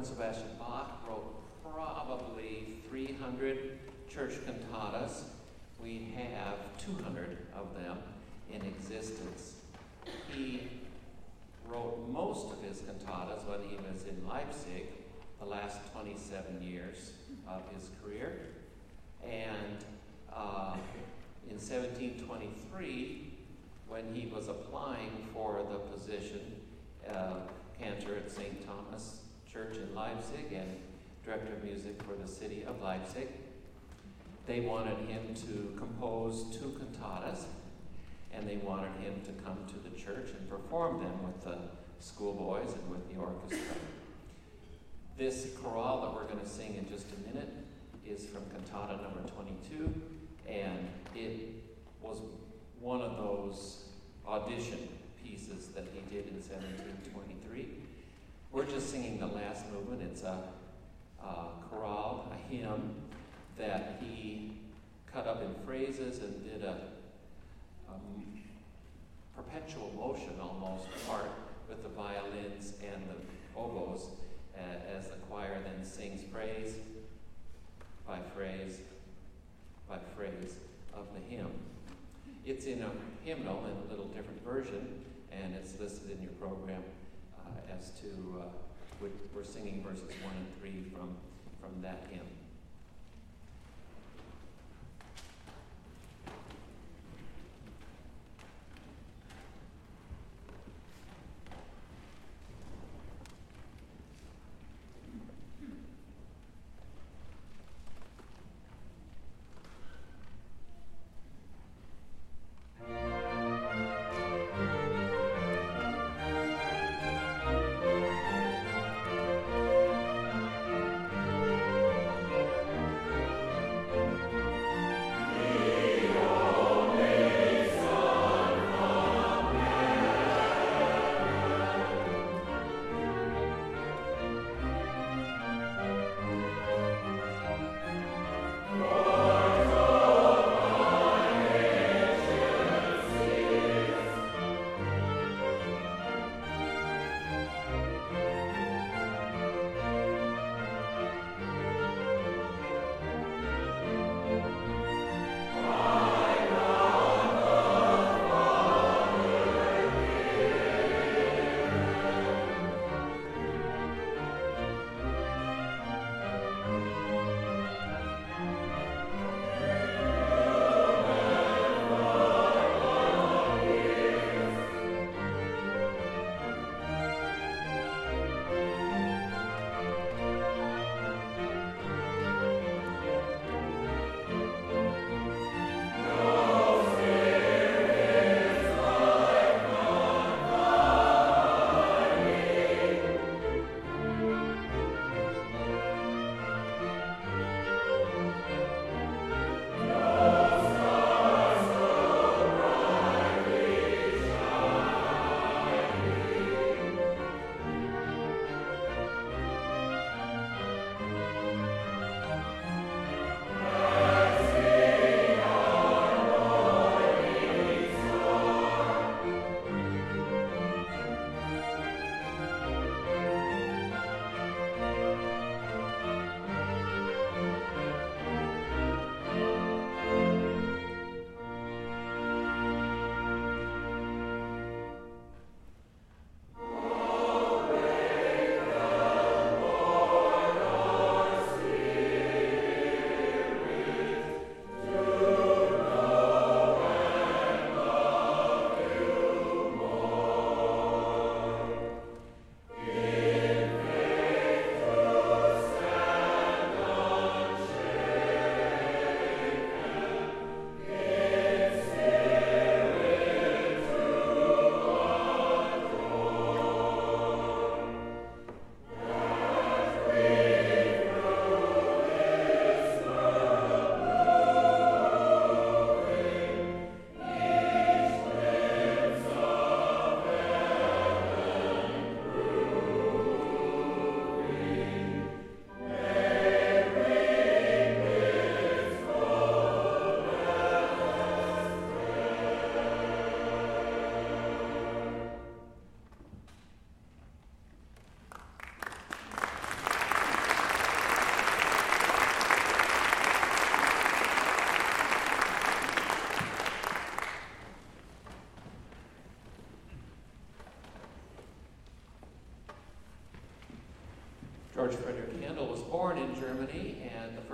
Johann Sebastian Bach wrote probably 300 church cantatas. We have 200 of them in existence. He wrote most of his cantatas when he was in Leipzig, the last 27 years of his career. And uh, in 1723, when he was applying for the position of cantor at St. Thomas Church in Leipzig and director of music for the city of Leipzig, they wanted him to compose two cantatas, and they wanted him to come to the church and perform them with the schoolboys and with the orchestra. This chorale that we're going to sing in just a minute is from cantata number 22, and it was one of those audition pieces that he did in 1723. We're just singing the last movement. It's a, a chorale, a hymn that he cut up in phrases and did a, a perpetual motion almost part with the violins and the oboes as the choir then sings phrase by phrase by phrase of the hymn. It's in a hymnal in a little different version, and it's listed in your program as to uh, we're singing verses 1 and 3 from, from that hymn.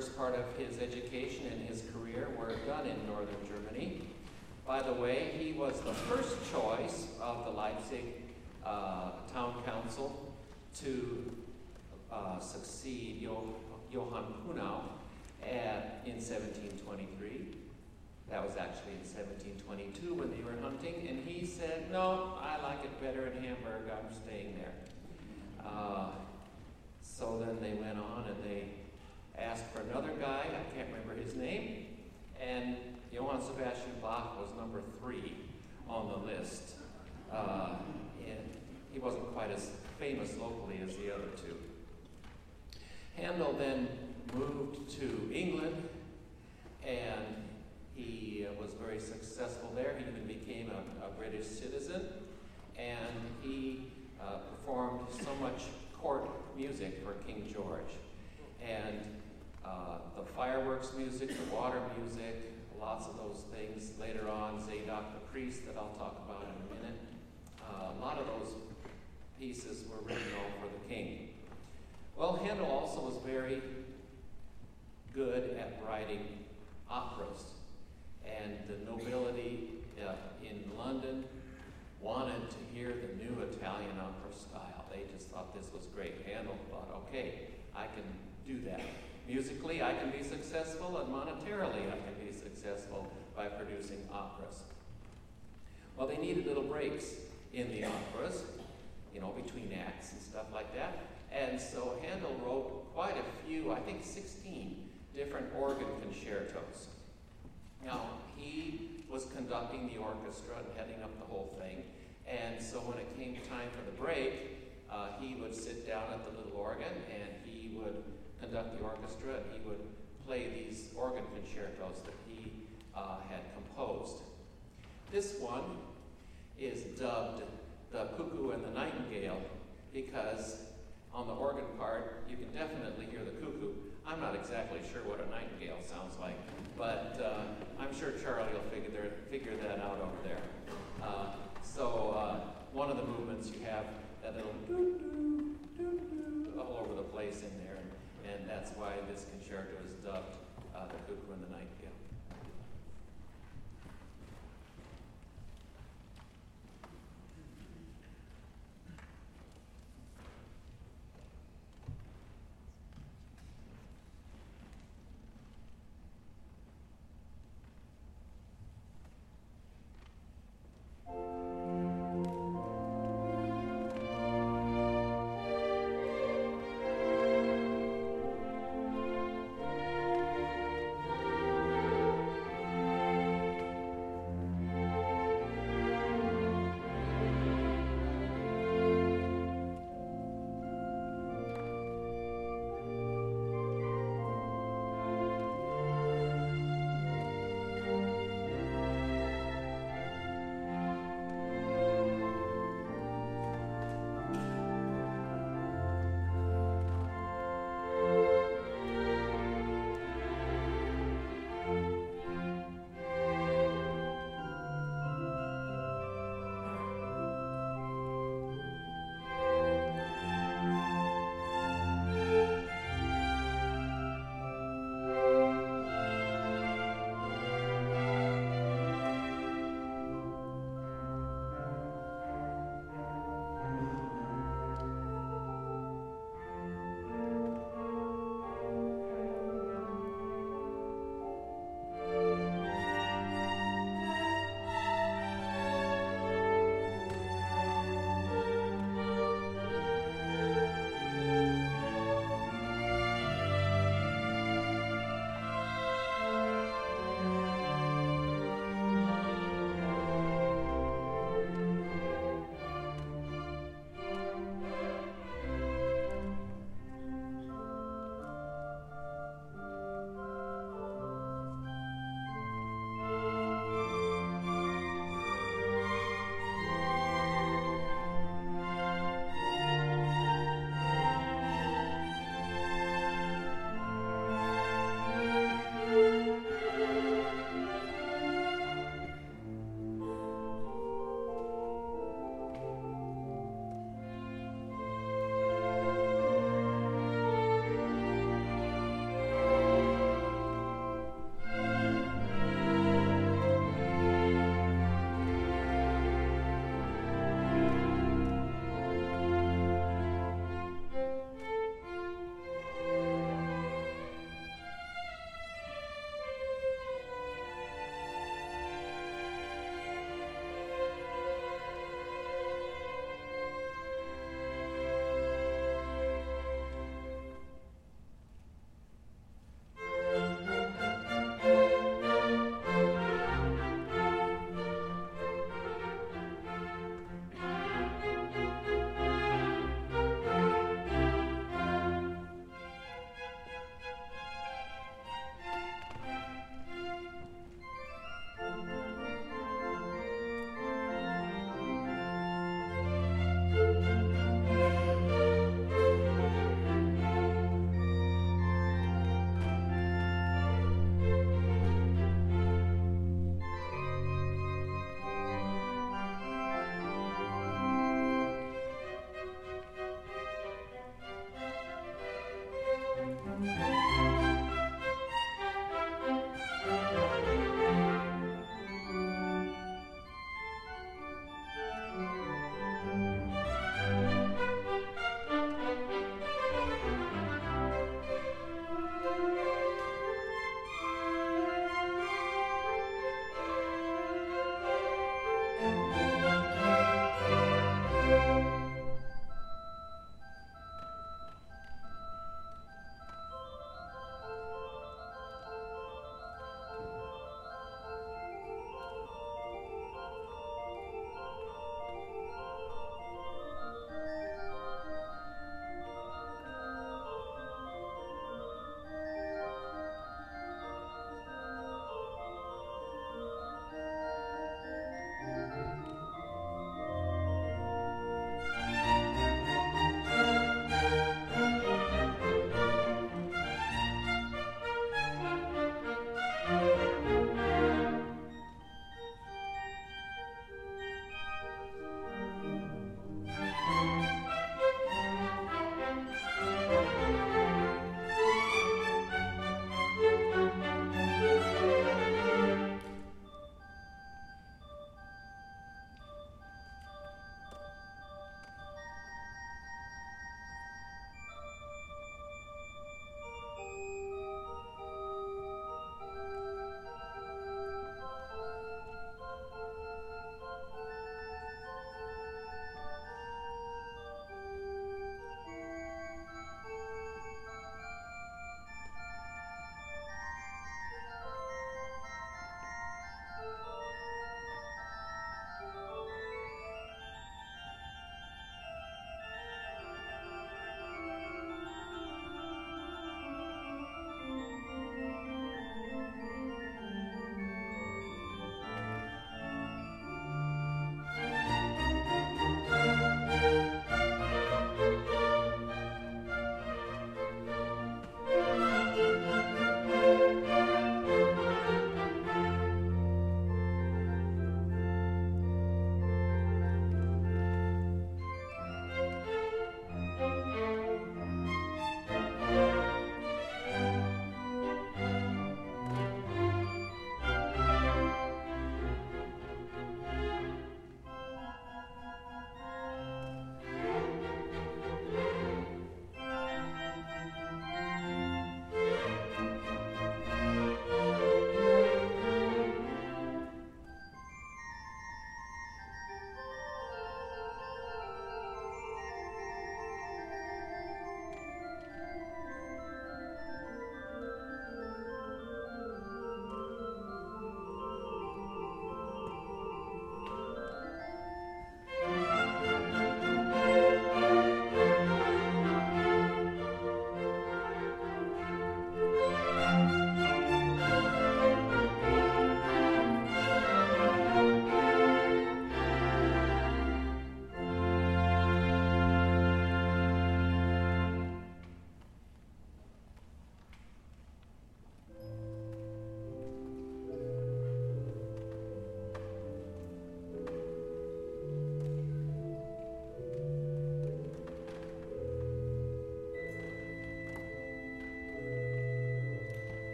First part of his education and his career were done in northern Germany. By the way, he was the first choice of the Leipzig uh, town council to uh, succeed jo- Johann Kuhnau at, in 1723. That was actually in 1722 when they were hunting, and he said, No, I like it better in Hamburg, I'm staying there. Uh, so then they went on and they asked for another guy, I can't remember his name, and Johann Sebastian Bach was number three on the list. Uh, and he wasn't quite as famous locally as the other two. Handel then moved to England and he was very successful there. He even became a, a British citizen and he uh, performed so much court music for King George. And uh, the fireworks music, the water music, lots of those things. Later on, Zadok the priest, that I'll talk about in a minute. Uh, a lot of those pieces were written all for the king. Well, Handel also was very good at writing operas. And the nobility uh, in London wanted to hear the new Italian opera style. They just thought this was great. Handel thought, okay, I can do that. Musically, I can be successful, and monetarily, I can be successful by producing operas. Well, they needed little breaks in the operas, you know, between acts and stuff like that. And so Handel wrote quite a few, I think 16 different organ concertos. Now, he was conducting the orchestra and heading up the whole thing. And so when it came time for the break, uh, he would sit down at the little organ and he would conduct the orchestra and he would play these organ concertos that he uh, had composed. This one is dubbed The Cuckoo and the Nightingale because on the organ part you can definitely hear the cuckoo. I'm not exactly sure what a nightingale sounds like, but uh, I'm sure Charlie will figure, figure that out over there. Uh, so uh, one of the movements you have that little doo doo doo doo all over the place in there, and that's why this concerto is dubbed uh, the Cuckoo in the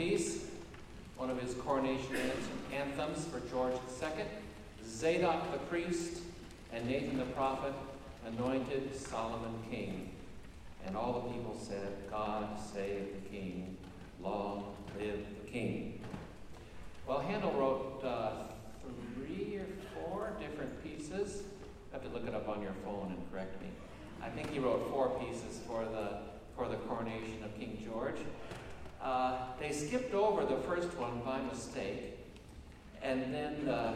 Peace, one of his coronation anthems for George II, Zadok the priest, and Nathan the prophet anointed Solomon king. And all the people said, God save the king, long live the king. Well, Handel wrote uh, three or four different pieces. I have to look it up on your phone and correct me. I think he wrote four pieces for the, for the coronation of King George. Uh, they skipped over the first one by mistake, and then uh,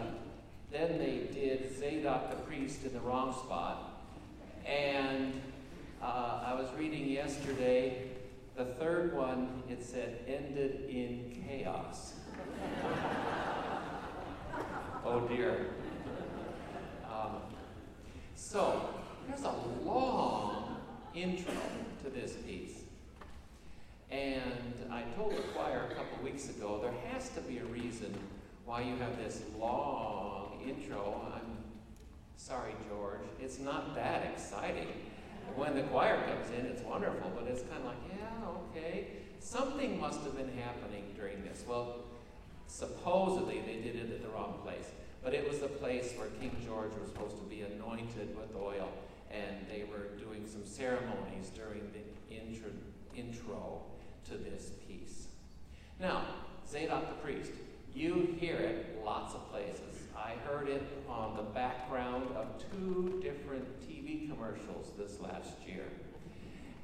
then they did Zadok the priest in the wrong spot. And uh, I was reading yesterday, the third one, it said ended in chaos. oh dear. Um, so, there's a long intro to this piece. And I told the choir a couple weeks ago there has to be a reason why you have this long intro. I'm sorry, George. It's not that exciting. When the choir comes in, it's wonderful, but it's kind of like, yeah, okay. Something must have been happening during this. Well, supposedly they did it at the wrong place, but it was the place where King George was supposed to be anointed with oil, and they were doing some ceremonies during the intro, intro to this piece. Now, Zadok the priest, you hear it lots of places. I heard it on the background of two different TV commercials this last year.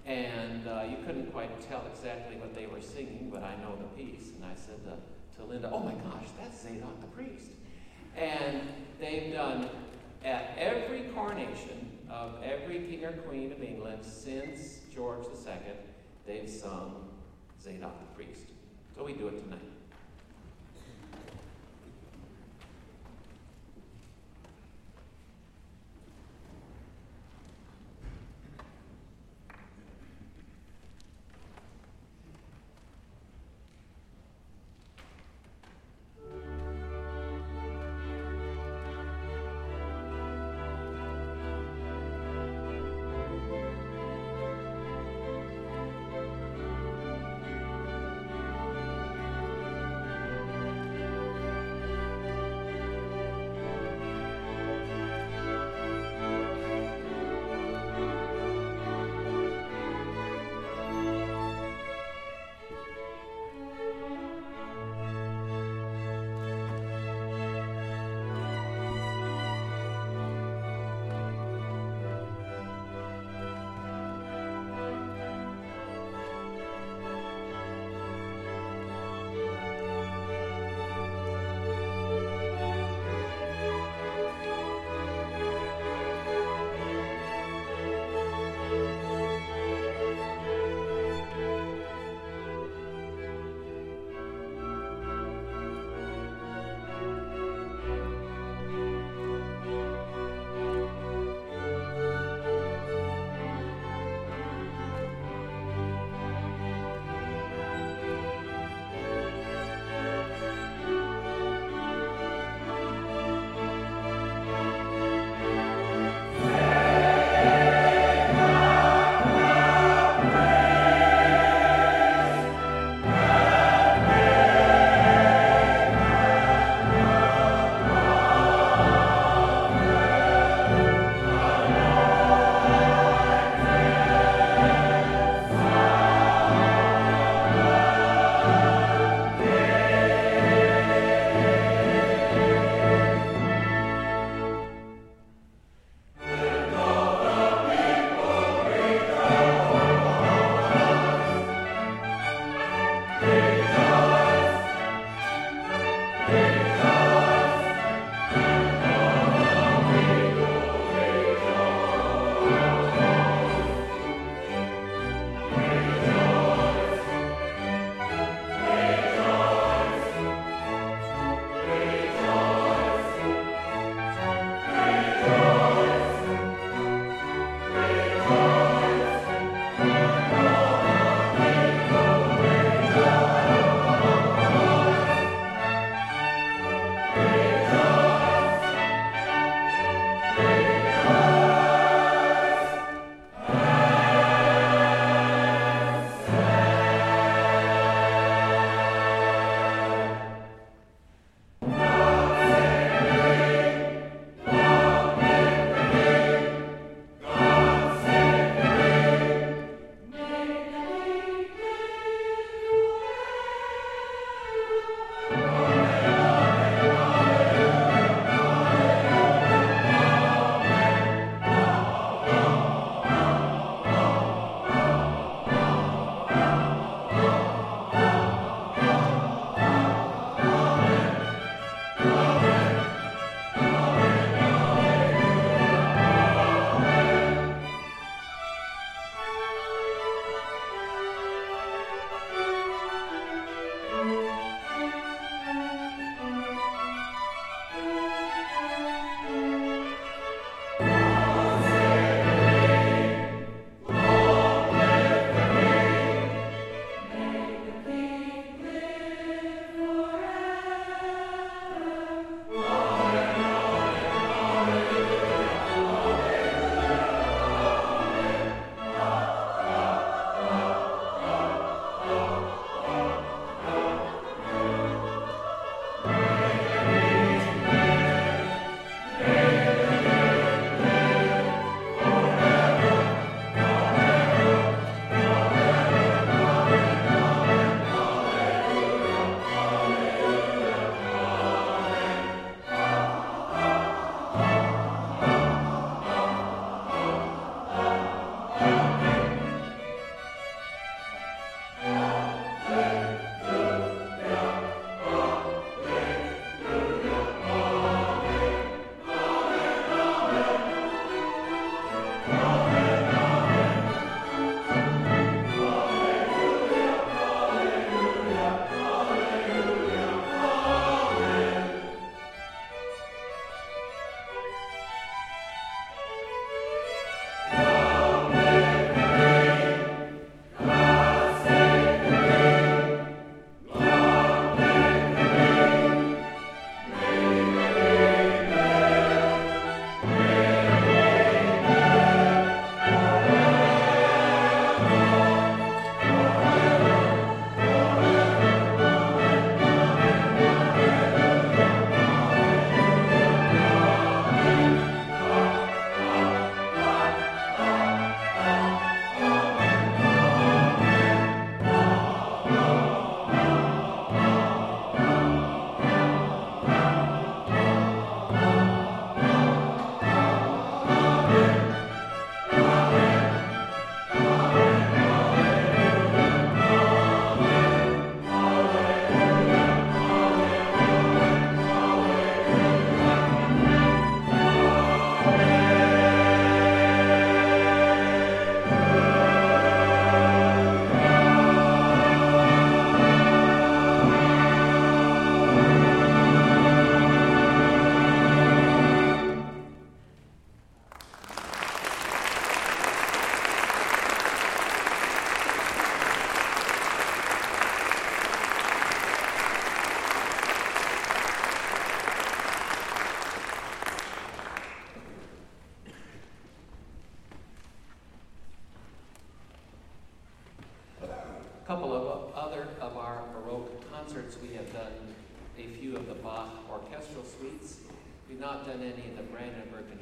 And uh, you couldn't quite tell exactly what they were singing, but I know the piece. And I said to, to Linda, Oh my gosh, that's Zadok the priest. And they've done at every coronation of every king or queen of England since George II, they've sung Zadok the priest. So we do it tonight.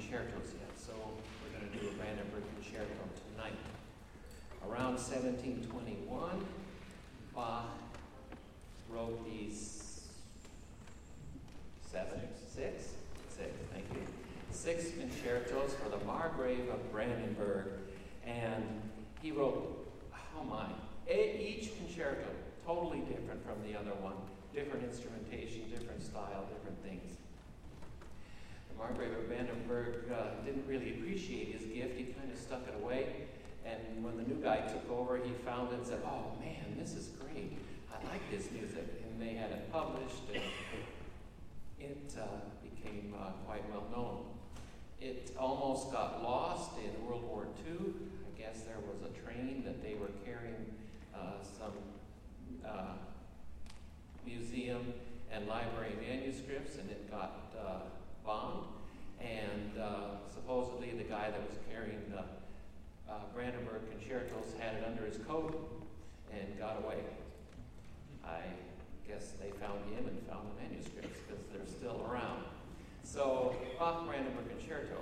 Concertos yet, so we're going to do a Brandenburg concerto tonight. Around 1721, Bach wrote these seven, six, six, thank you, six concertos for the Margrave of Brandenburg, and he wrote, oh my, each concerto totally different from the other one, different instrumentation, different style, different things. The Margrave of Brandenburg uh, didn't really appreciate his gift. He kind of stuck it away. And when the new guy took over, he found it and said, Oh man, this is great. I like this music. And they had it published, and it uh, became uh, quite well known. It almost got lost in World War II. I guess there was a train that they were carrying uh, some uh, museum and library manuscripts, and it got uh, bombed and uh, supposedly the guy that was carrying the uh, Brandenburg concertos had it under his coat and got away. I guess they found him and found the manuscripts because they're still around. So, Bach Brandenburg Concerto.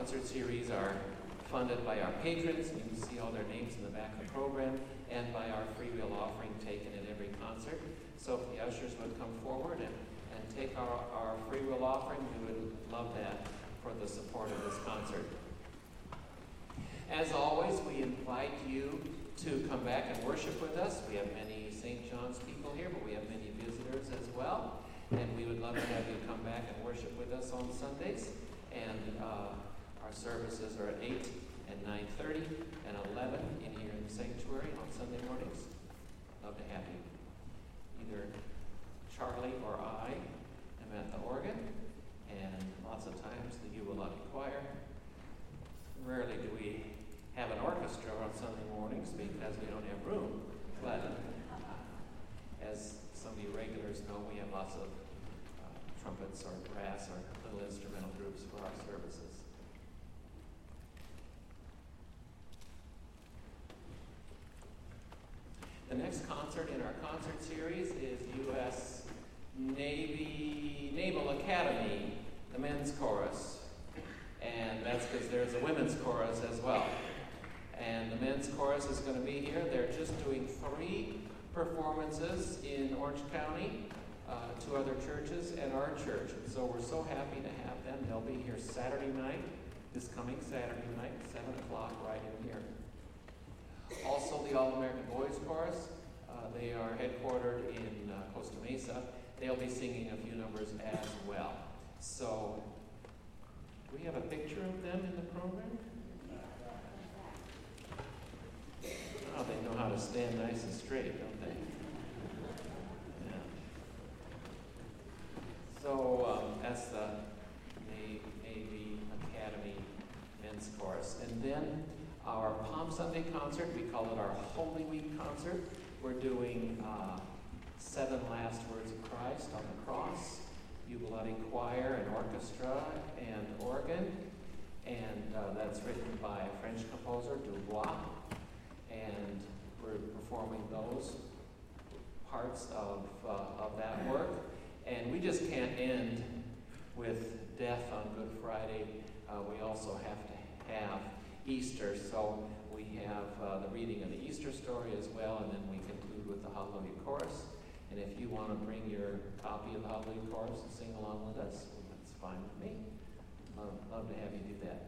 Concert series are funded by our patrons. You can see all their names in the back of the program, and by our freewill offering taken at every concert. So if the ushers would come forward and, and take our, our freewill offering, we would love that for the support of this concert. As always, we invite you to come back and worship with us. We have many St. John's people here, but we have many visitors as well. And we would love to have you come back and worship with us on Sundays. And uh, our services are at 8 and 9.30 and 11 in here in the sanctuary on Sunday mornings. Love to have you. Either Charlie or I am at the organ, and lots of times the Jubilati choir. Rarely do we have an orchestra on Sunday mornings because we don't have room. But as some of you regulars know, we have lots of uh, trumpets or brass or little instrumental groups for our services. The next concert in our concert series is U.S. Navy Naval Academy, the men's chorus. And that's because there's a women's chorus as well. And the men's chorus is going to be here. They're just doing three performances in Orange County, uh, two other churches, and our church. And so we're so happy to have them. They'll be here Saturday night, this coming Saturday night, 7 o'clock, right in here. Also, the All American Boys Chorus. Uh, they are headquartered in uh, Costa Mesa. They'll be singing a few numbers as well. So, do we have a picture of them in the program? Oh, they know how to stand nice and straight, don't they? Yeah. So um, that's the Navy Academy Men's Chorus. And then our Palm Sunday concert, we call it our Holy Week concert. We're doing uh, Seven Last Words of Christ on the Cross, Jubilati Choir and Orchestra and organ. And uh, that's written by a French composer, Dubois and we're performing those parts of, uh, of that work. And we just can't end with death on Good Friday. Uh, we also have to have Easter. So we have uh, the reading of the Easter story as well, and then we conclude with the Hallelujah Chorus. And if you want to bring your copy of the Hallelujah Chorus and sing along with us, that's fine with me. Love, love to have you do that.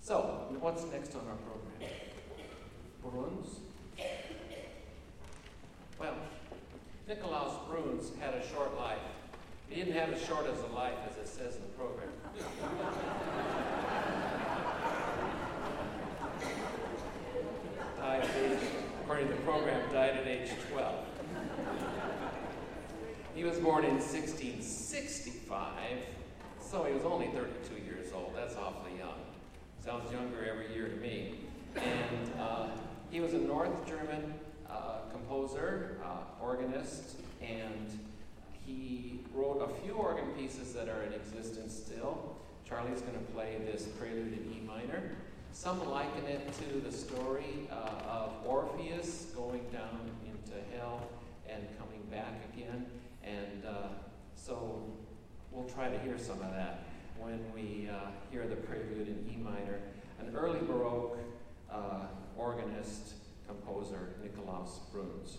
So, what's next on our program? Bruhns. Well, Nicolaus Bruhns had a short life. He didn't have as short as a life as it says in the program. died at according to the program, died at age 12. He was born in 1665, so he was only 32 years old. That's awfully young. Sounds younger every year to me. And uh, he was a North German uh, composer, uh, organist, and he wrote a few organ pieces that are in existence still. Charlie's going to play this prelude in E minor. Some liken it to the story uh, of Orpheus going down into hell and coming back again. And uh, so we'll try to hear some of that when we uh, hear the prelude in E minor. An early Baroque uh, organist, composer Nicolaus Bruhns.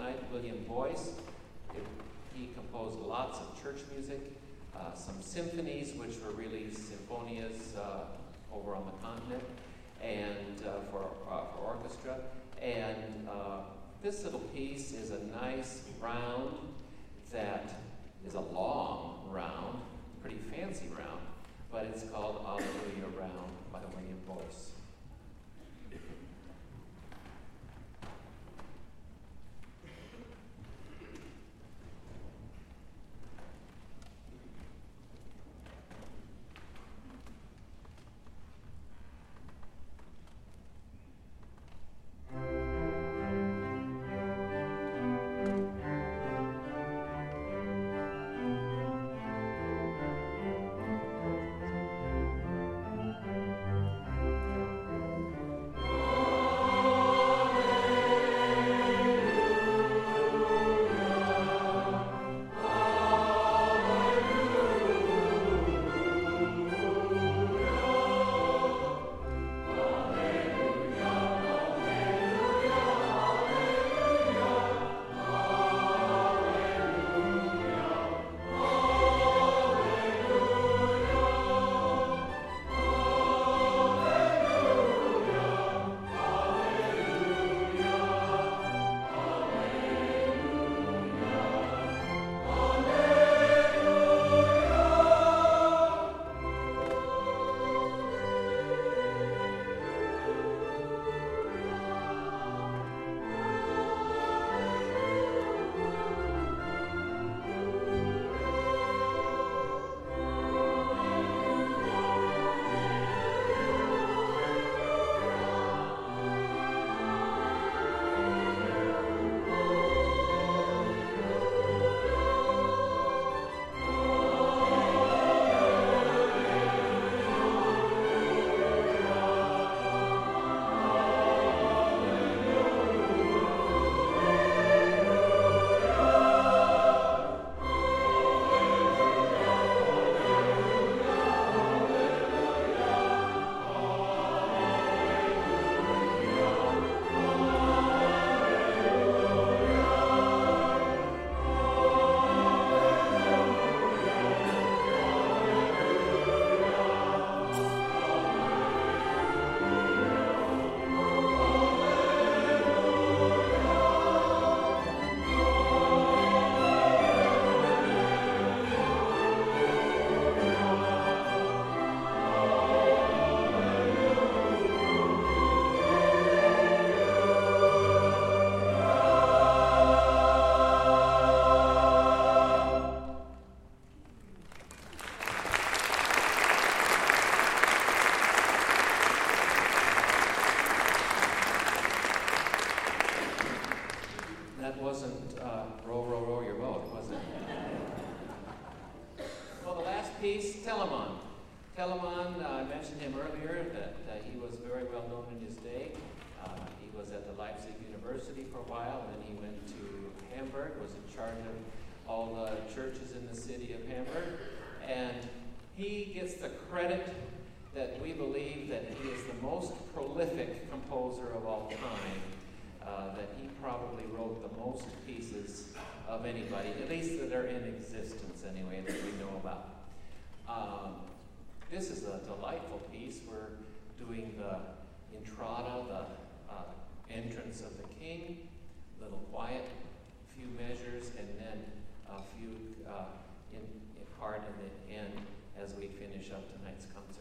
Tonight, William Boyce, it, he composed lots of church music, uh, some symphonies, which were really sinfonias uh, over on the continent, and uh, for, uh, for orchestra. And uh, this little piece is a nice round that is a long round, pretty fancy round, but it's called Alleluia Round by William Boyce. University for a while, and then he went to Hamburg, was in charge of all the churches in the city of Hamburg, and he gets the credit that we believe that he is the most prolific composer of all time. Uh, that he probably wrote the most pieces of anybody, at least that are in existence anyway, that we know about. Um, this is a delightful piece. We're doing the intrada, the entrance of the king, little quiet, few measures, and then a few uh, in, in part in the end as we finish up tonight's concert.